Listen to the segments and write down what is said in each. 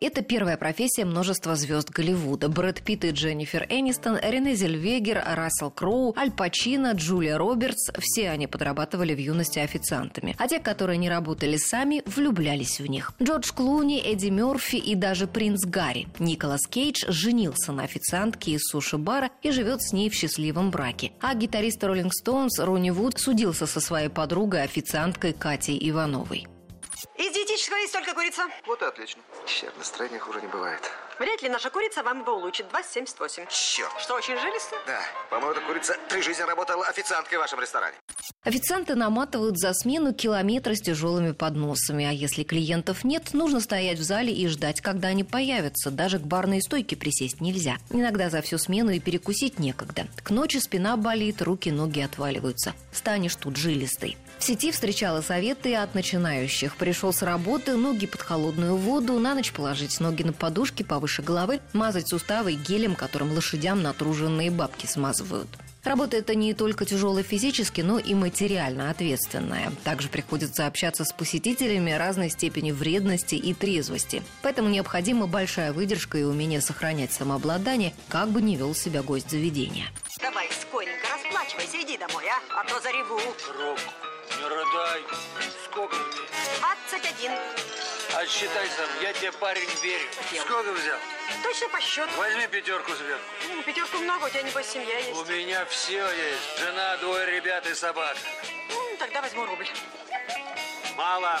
это первая профессия множества звезд Голливуда. Брэд Питт и Дженнифер Энистон, Рене Зельвегер, Рассел Кроу, Аль Пачино, Джулия Робертс – все они подрабатывали в юности официантами. А те, которые не работали сами, влюблялись в них. Джордж Клуни, Эдди Мерфи и даже принц Гарри. Николас Кейдж женился на официантке из суши-бара и живет с ней в счастливом браке. А гитарист Роллинг Стоунс Ронни Вуд судился со своей подругой, официанткой Катей Ивановой. Диетического есть только курица. Вот и отлично. Черт, настроение хуже не бывает. Вряд ли наша курица вам его улучшит. 2,78. Черт. Что, очень жилистая? Да. По-моему, эта курица три жизни работала официанткой в вашем ресторане. Официанты наматывают за смену километры с тяжелыми подносами, а если клиентов нет, нужно стоять в зале и ждать, когда они появятся. Даже к барной стойке присесть нельзя. Иногда за всю смену и перекусить некогда. К ночи спина болит, руки, ноги отваливаются. Станешь тут жилистый. В сети встречала советы от начинающих. Пришел с работы, ноги под холодную воду, на ночь положить ноги на подушки повыше головы, мазать суставы гелем, которым лошадям натруженные бабки смазывают. Работа это не только тяжелая физически, но и материально ответственная. Также приходится общаться с посетителями разной степени вредности и трезвости. Поэтому необходима большая выдержка и умение сохранять самообладание, как бы не вел себя гость заведения. Давай, скоренько расплачивайся, иди домой, а? А то зареву. Ром, не рыдай. Сколько мне? 21. Отсчитай сам, я тебе, парень, верю. Хотел. Сколько взял? Точно по счету. Возьми пятерку сверху. Ну, пятерку много, у тебя, небось, семья У есть. меня все есть. Жена, двое ребят и собака. Ну, тогда возьму рубль. Мало.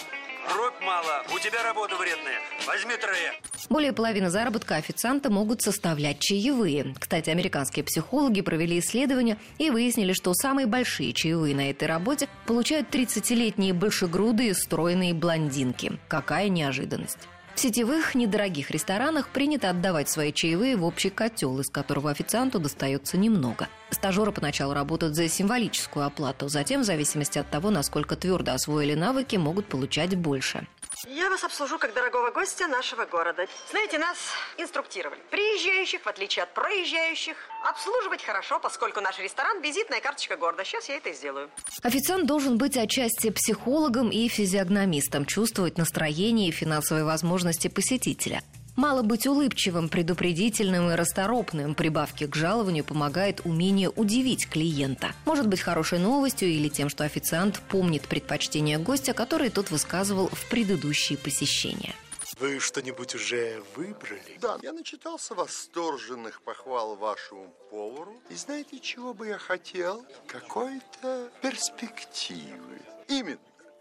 Рубь мало. У тебя работа вредная. Возьми трое. Более половины заработка официанта могут составлять чаевые. Кстати, американские психологи провели исследование и выяснили, что самые большие чаевые на этой работе получают 30-летние большегрудые стройные блондинки. Какая неожиданность. В сетевых недорогих ресторанах принято отдавать свои чаевые в общий котел, из которого официанту достается немного. Стажеры поначалу работают за символическую оплату, затем, в зависимости от того, насколько твердо освоили навыки, могут получать больше. Я вас обслужу как дорогого гостя нашего города. Знаете, нас инструктировали. Приезжающих, в отличие от проезжающих, обслуживать хорошо, поскольку наш ресторан – визитная карточка города. Сейчас я это и сделаю. Официант должен быть отчасти психологом и физиогномистом, чувствовать настроение и финансовые возможности посетителя. Мало быть улыбчивым, предупредительным и расторопным. Прибавки к жалованию помогает умение удивить клиента. Может быть хорошей новостью или тем, что официант помнит предпочтения гостя, которые тот высказывал в предыдущие посещения. Вы что-нибудь уже выбрали? Да, я начитался восторженных похвал вашему повару. И знаете, чего бы я хотел? Какой-то перспективы. Именно.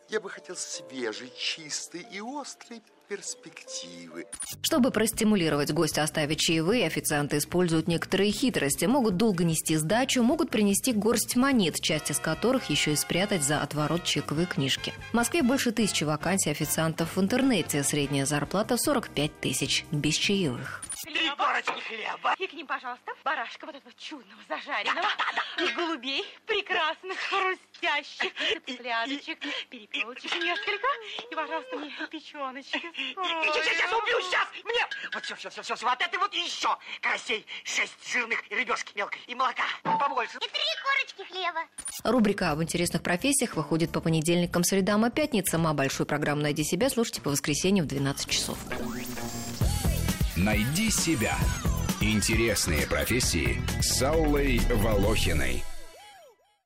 Я бы хотел свежей, чистой и острой перспективы. Чтобы простимулировать гостя оставить чаевые, официанты используют некоторые хитрости. Могут долго нести сдачу, могут принести горсть монет, часть из которых еще и спрятать за отворот чековой книжки. В Москве больше тысячи вакансий официантов в интернете. Средняя зарплата 45 тысяч, без чаевых. Три корочки хлеба. И к ним, пожалуйста, барашка вот этого чудного зажаренного. И голубей прекрасных, хрустящих, цыпляточек, перепелочек несколько. И, пожалуйста, мне печеночки. Сейчас, убью, сейчас! Мне! Вот все, все, все, все, все. Вот это вот еще. Карасей, шесть жирных и рыбешки мелкой. И молока побольше. И три корочки хлеба. Рубрика об интересных профессиях выходит по понедельникам, средам и пятницам, а большую программу «Найди себя» слушайте по воскресеньям в 12 часов. Найди себя. Интересные профессии с Аллой Волохиной.